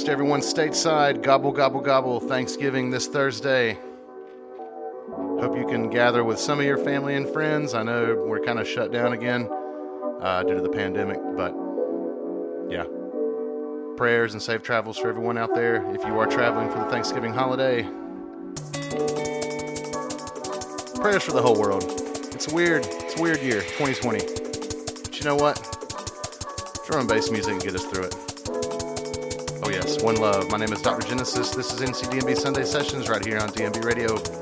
To everyone stateside. Gobble, gobble, gobble. Thanksgiving this Thursday. Hope you can gather with some of your family and friends. I know we're kind of shut down again uh, due to the pandemic, but yeah. Prayers and safe travels for everyone out there if you are traveling for the Thanksgiving holiday. Prayers for the whole world. It's weird, it's a weird year, 2020. But you know what? Drum and bass music can get us through it. One love. My name is Dr. Genesis. This is NCDNB Sunday Sessions right here on DNB Radio.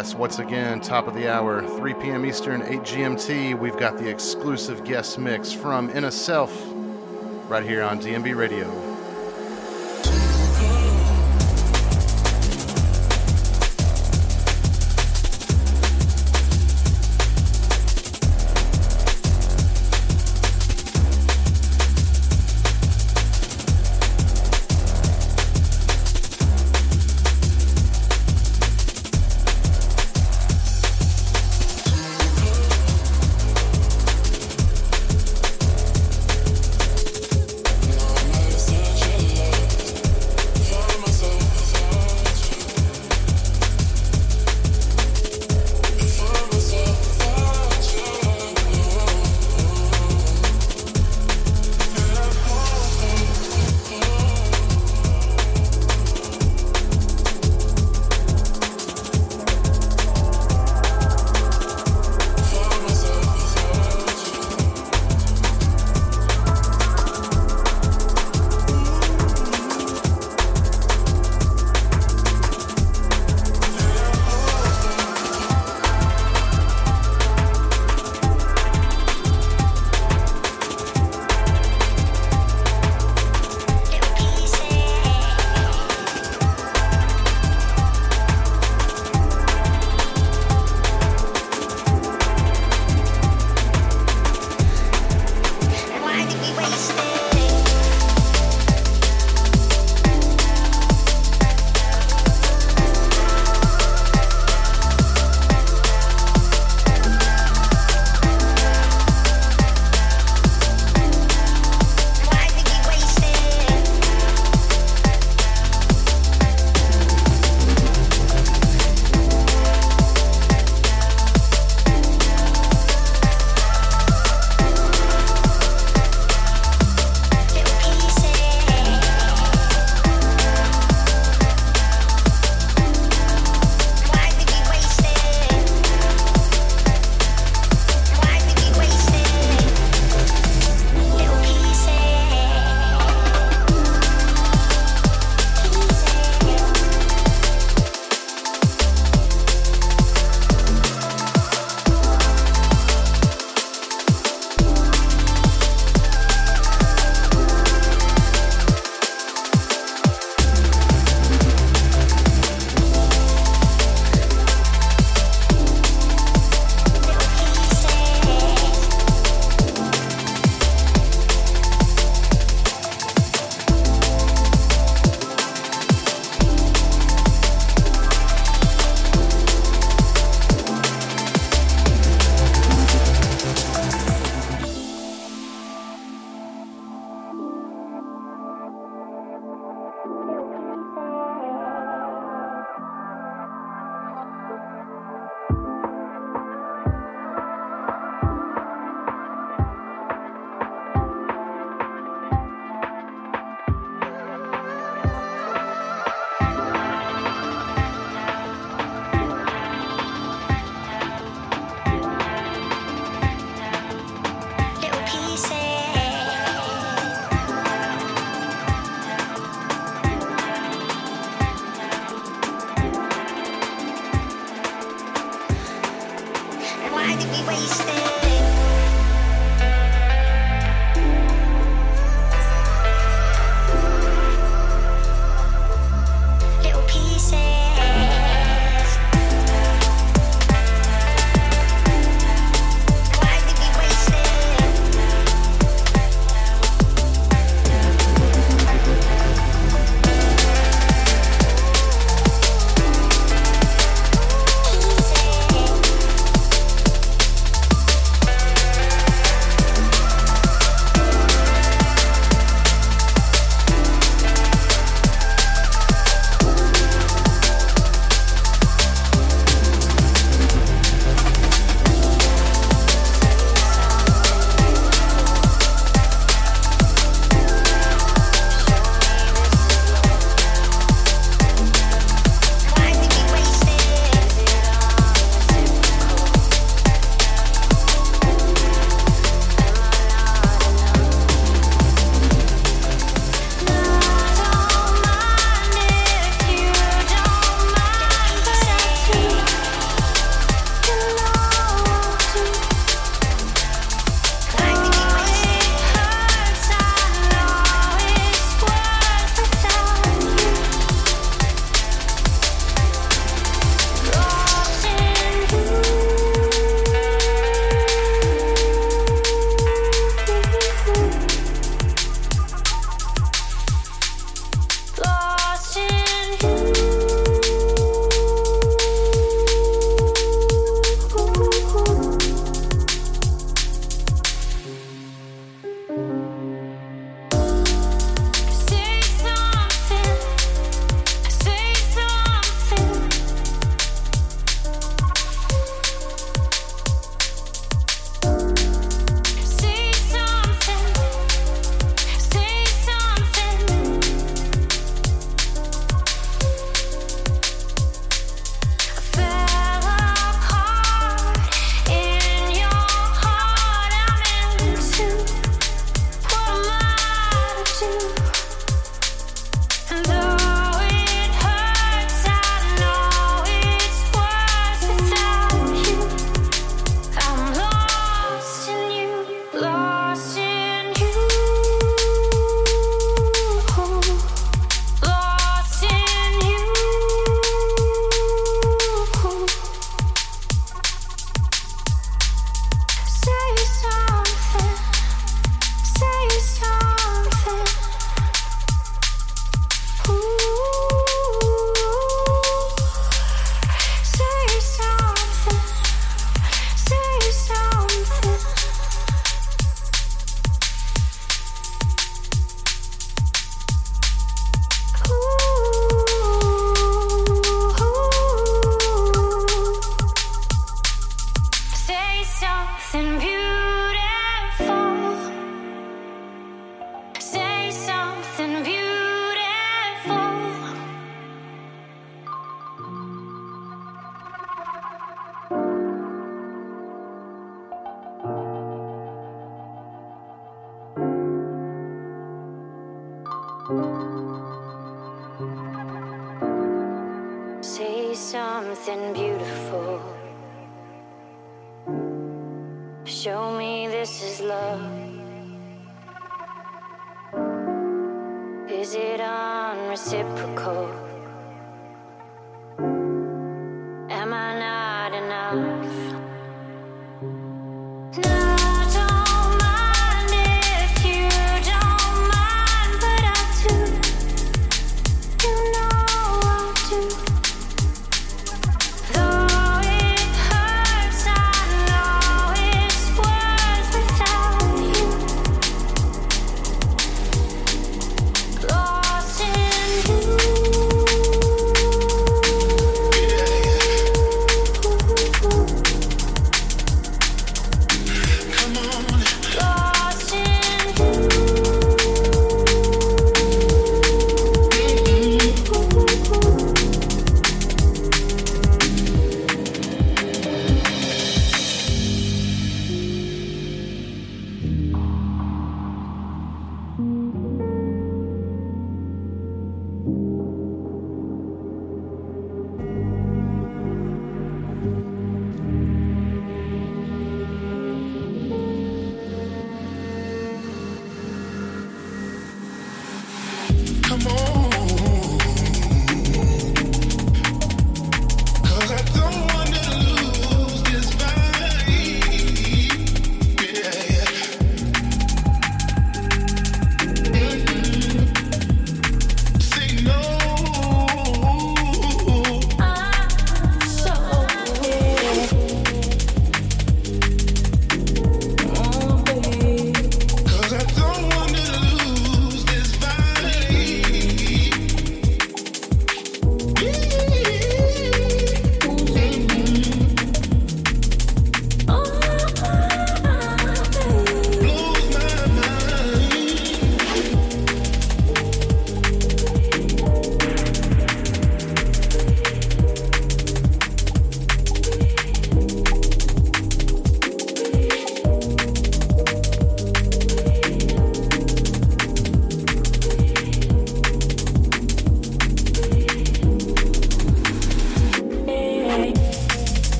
Yes, once again, top of the hour, 3 p.m. Eastern, 8 GMT. We've got the exclusive guest mix from Inner Self right here on DNB Radio.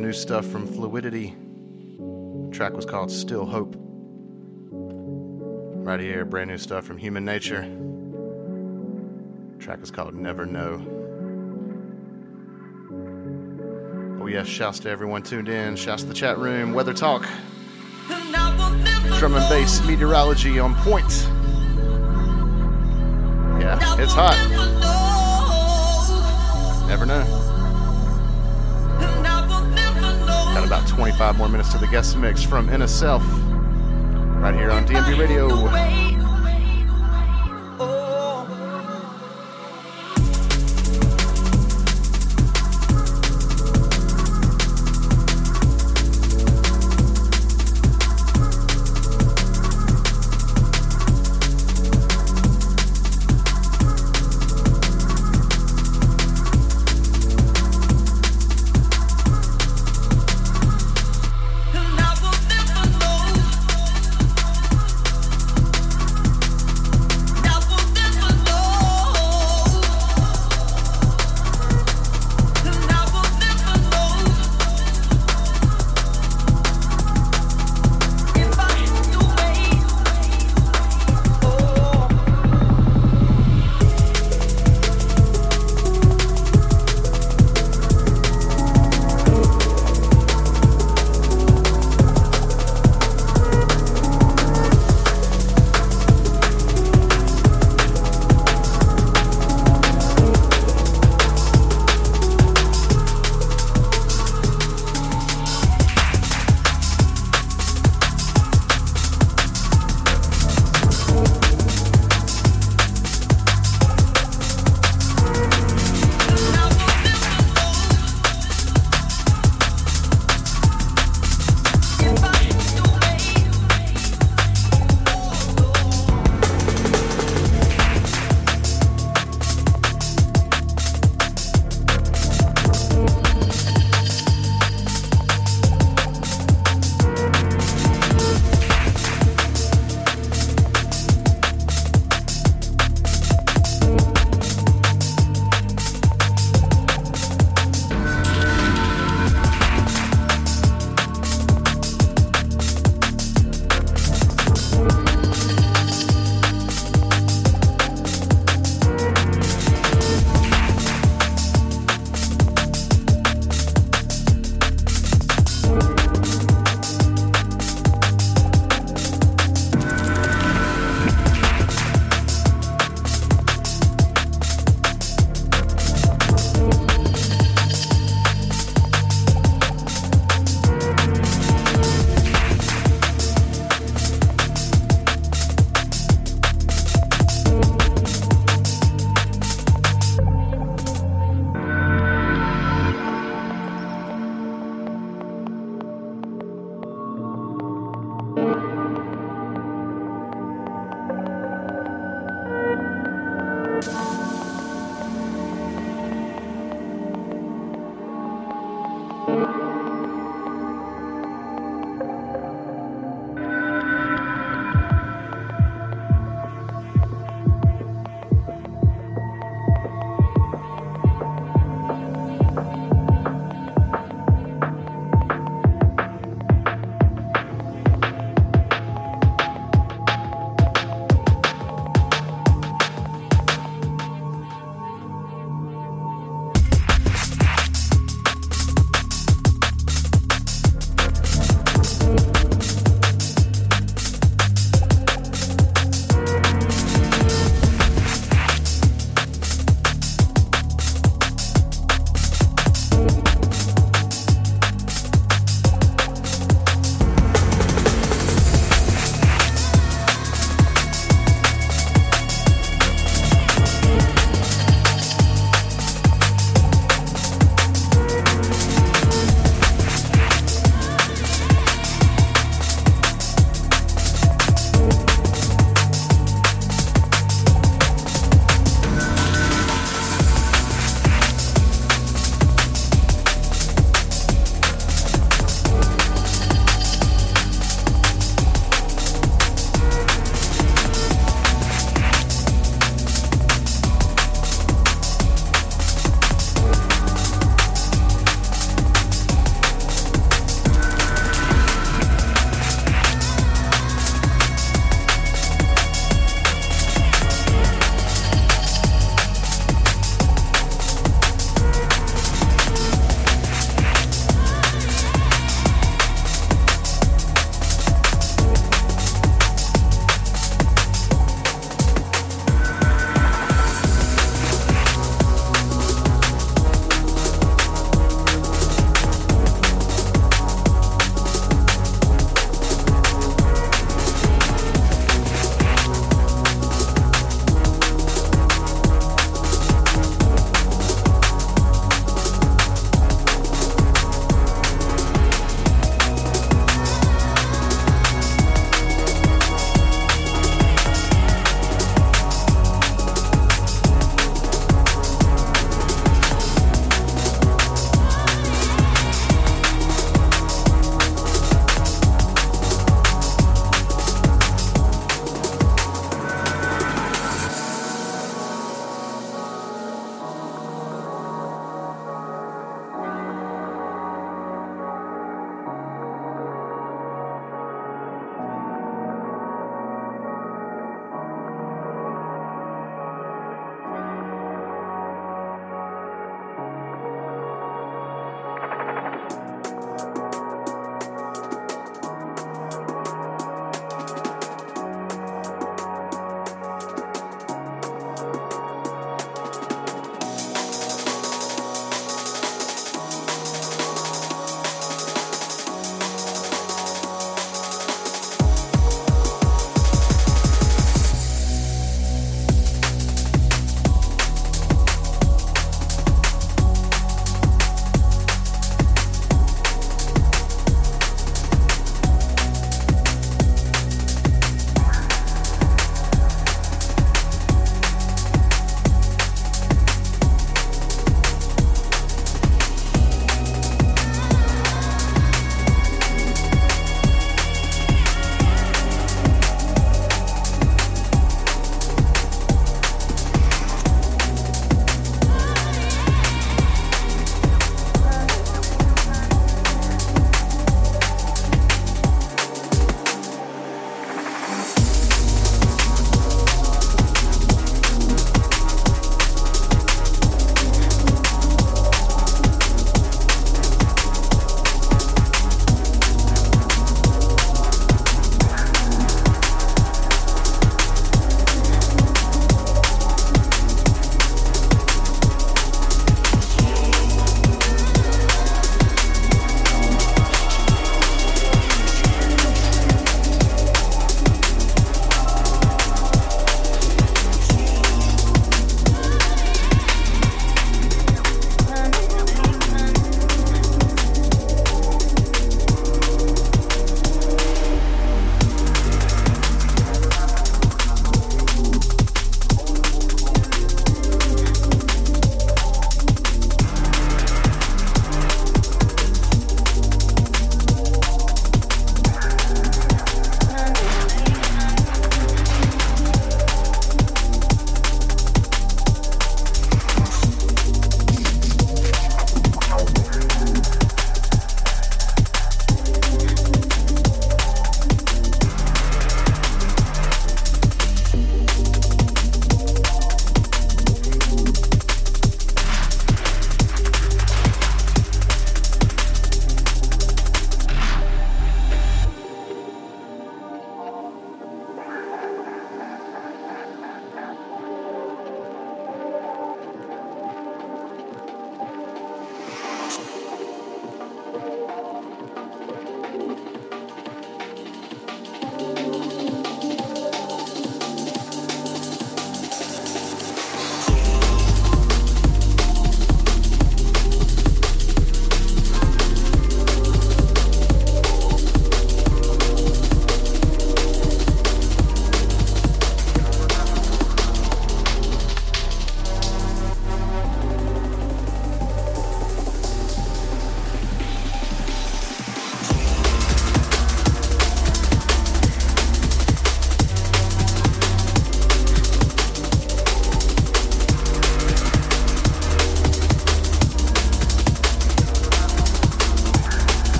Some new stuff from Fluidity. The track was called Still Hope. Right here, brand new stuff from Human Nature. The track is called Never Know. Oh yes, shouts to everyone tuned in. Shouts to the chat room. Weather talk. Drum and bass meteorology on point. Yeah, it's hot. Never know. 25 more minutes to the guest mix from Self. Right here on DNB Radio.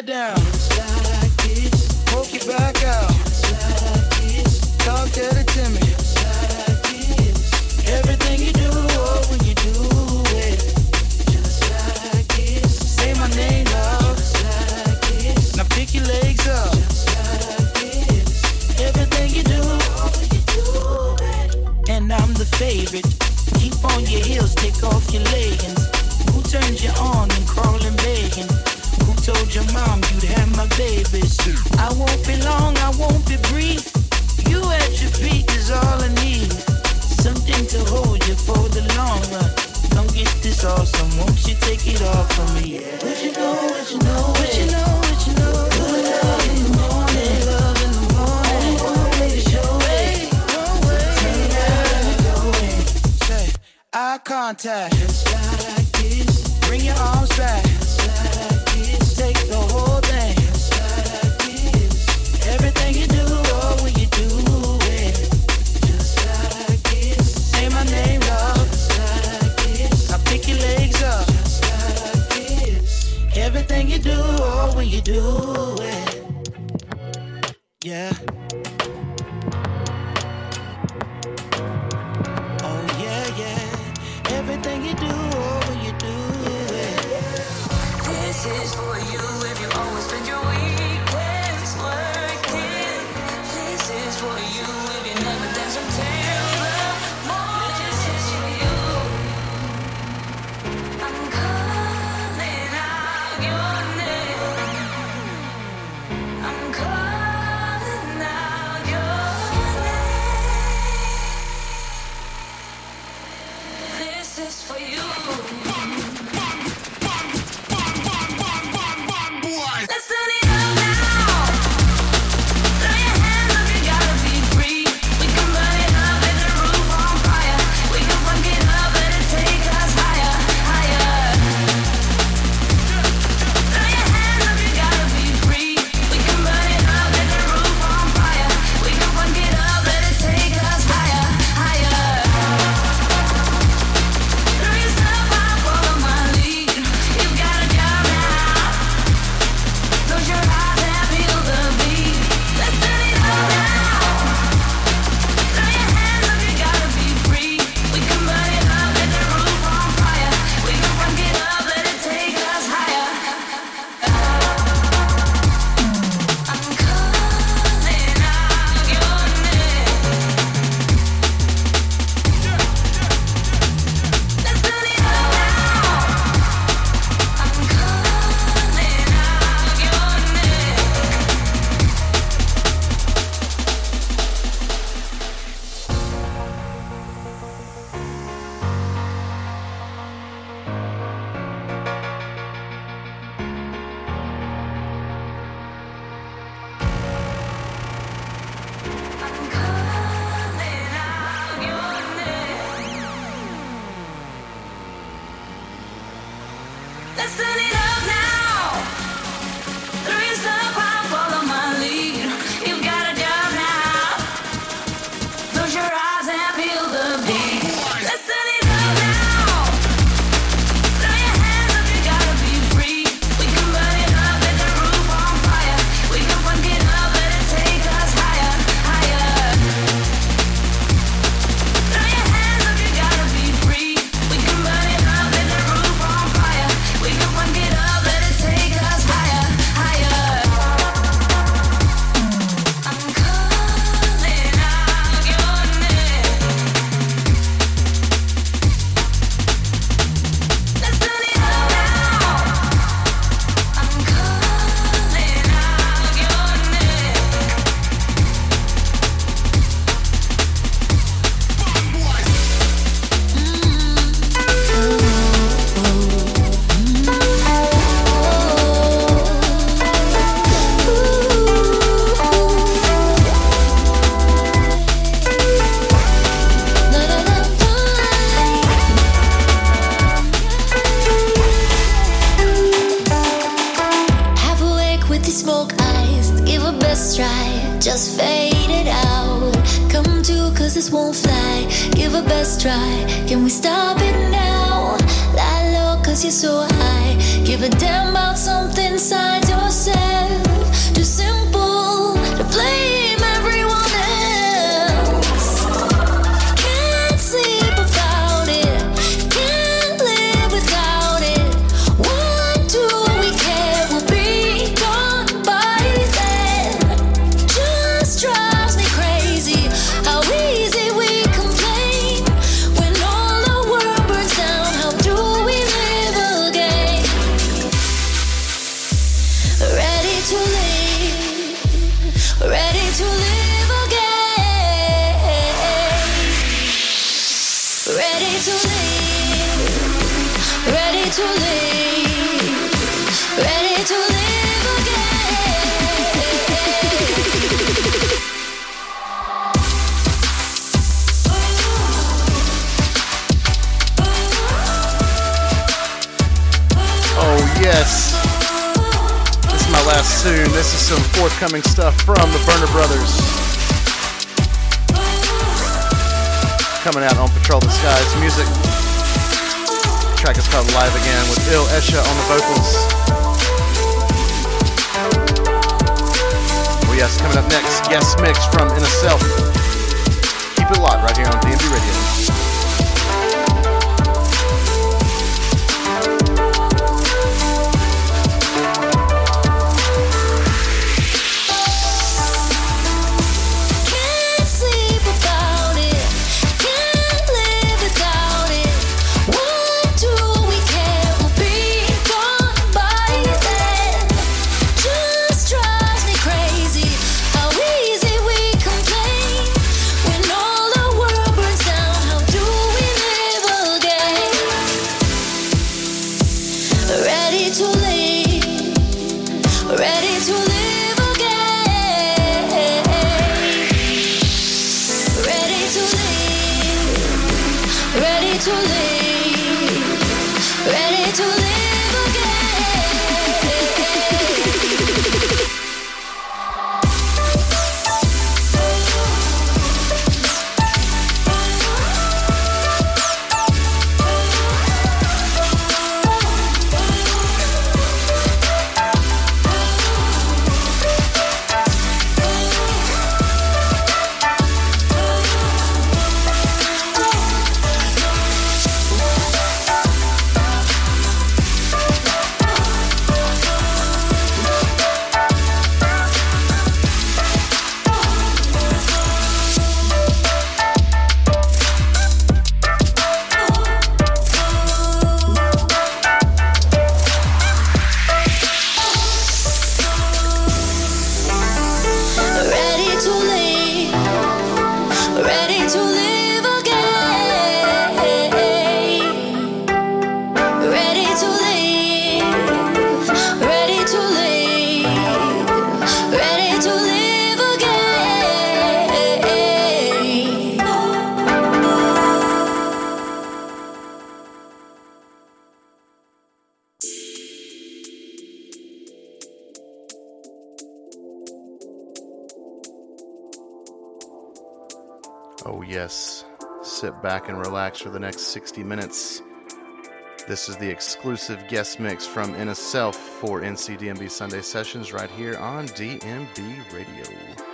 Hair down. for the next 60 minutes. This is the exclusive guest mix from In a Self for NCDNB Sunday Sessions right here on DNB Radio.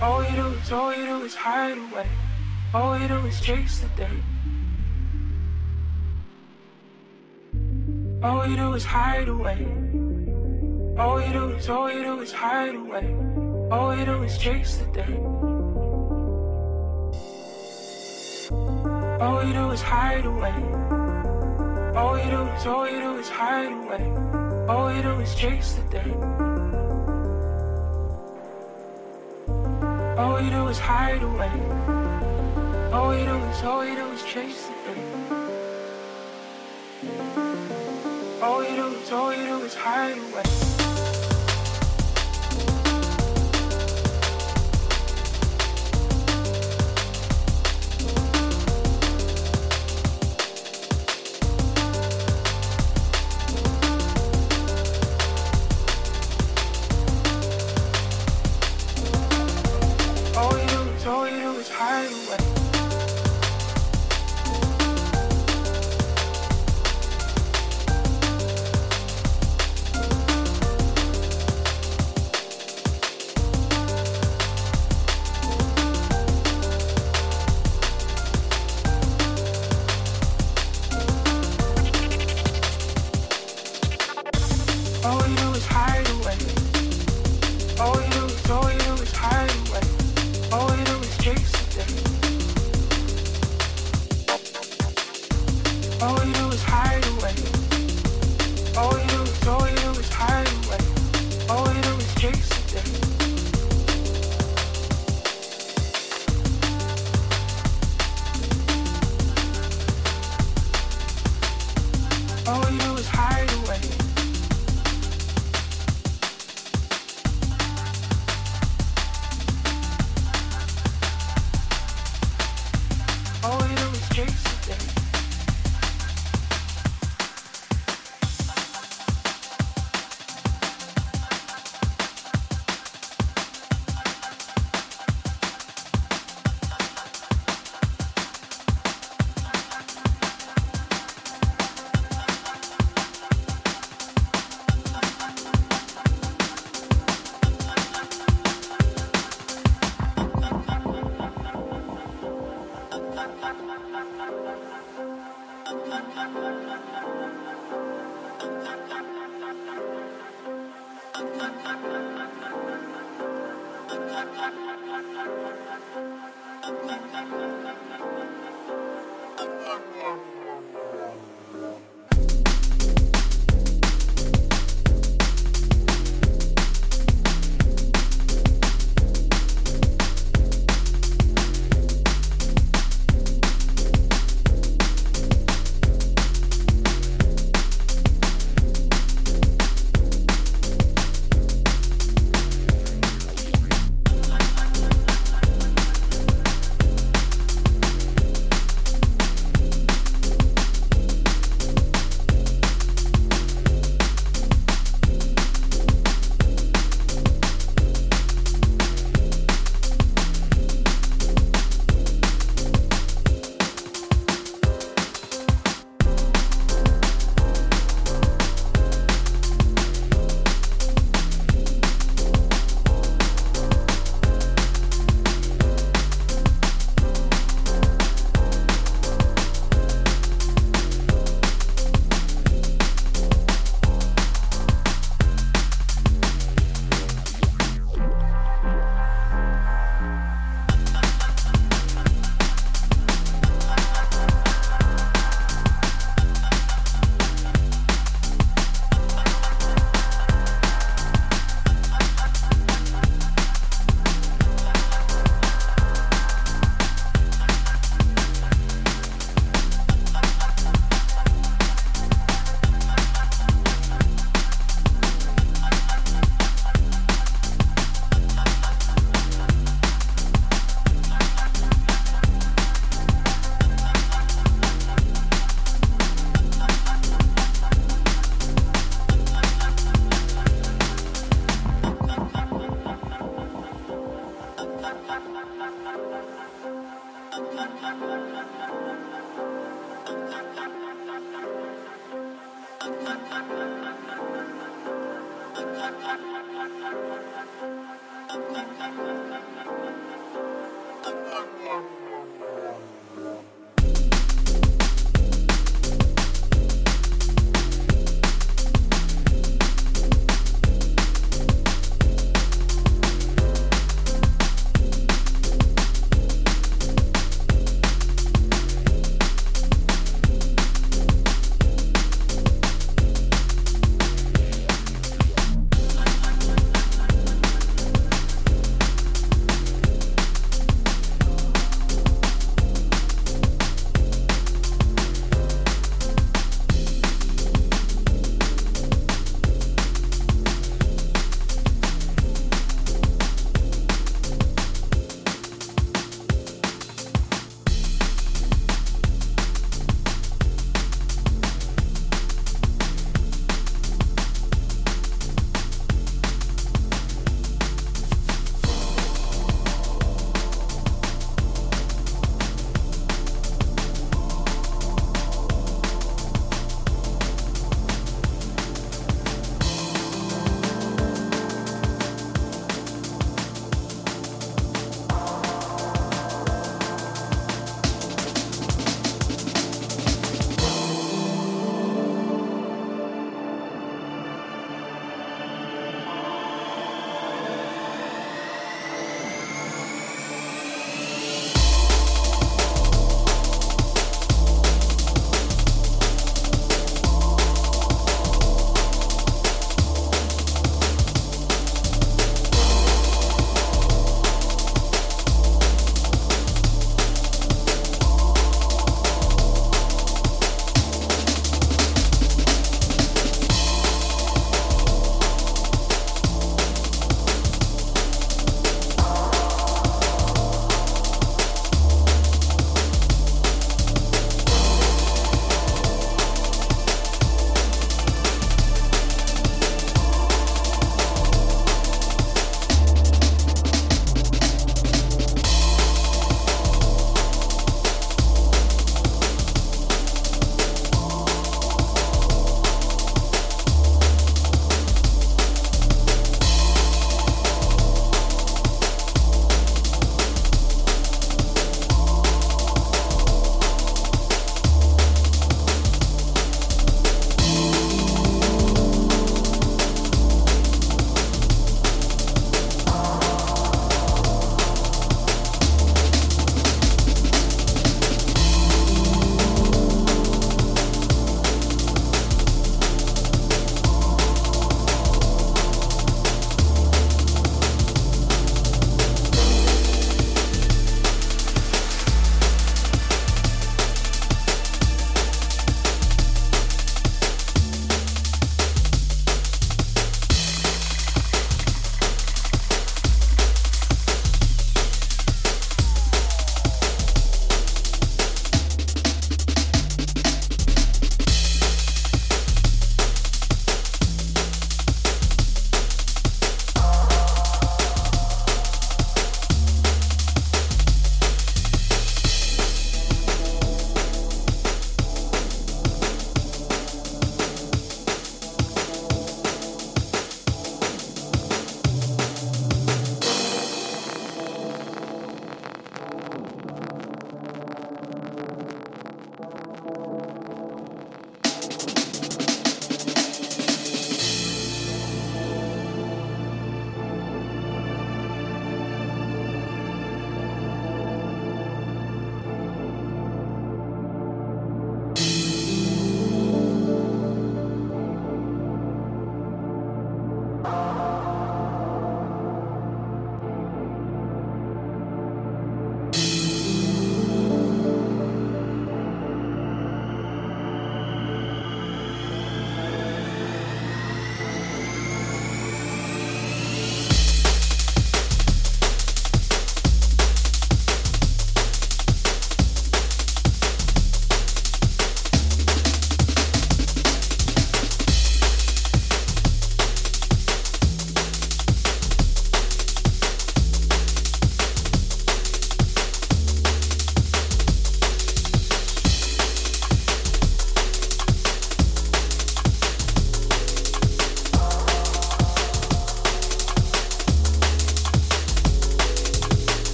All do is, all do is hide away. All you do is chase the day. All you do is hide away. All you do is, all do is hide away. All you do is chase the day. All you do is hide away. All you do is, all you do is hide away. All you do is chase the day. All you do is hide away. All you do is, all you do is chase the day. All you do is, all you do is hide away.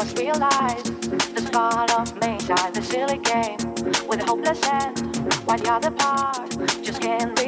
Must realize this part of me died the silly game with a hopeless end, while the other part just can't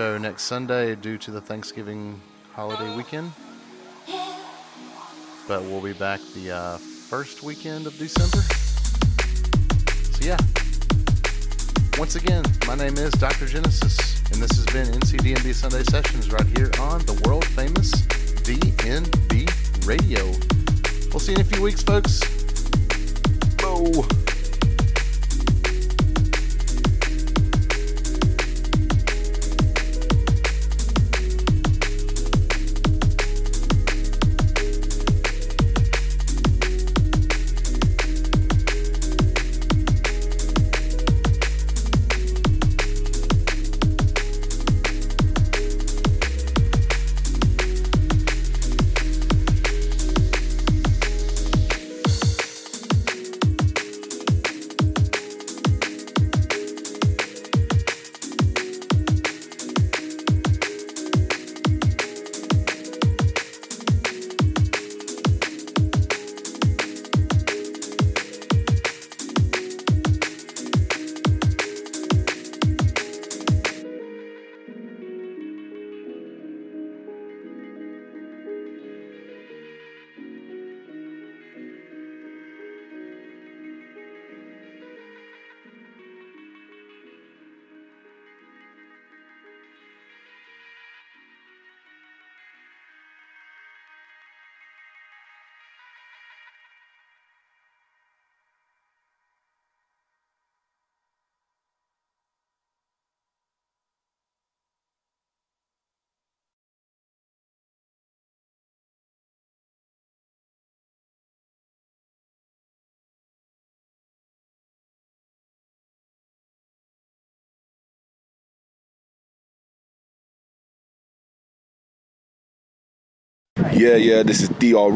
show next Sunday due to the Thanksgiving holiday weekend, but we'll be back the uh, first weekend of December. So, yeah. Once again, my name is Dr. Genesis, and this has been NCDNB Sunday Sessions right here on the world famous DNB Radio. We'll see you in a few weeks, folks. Yeah, yeah, this is DRS.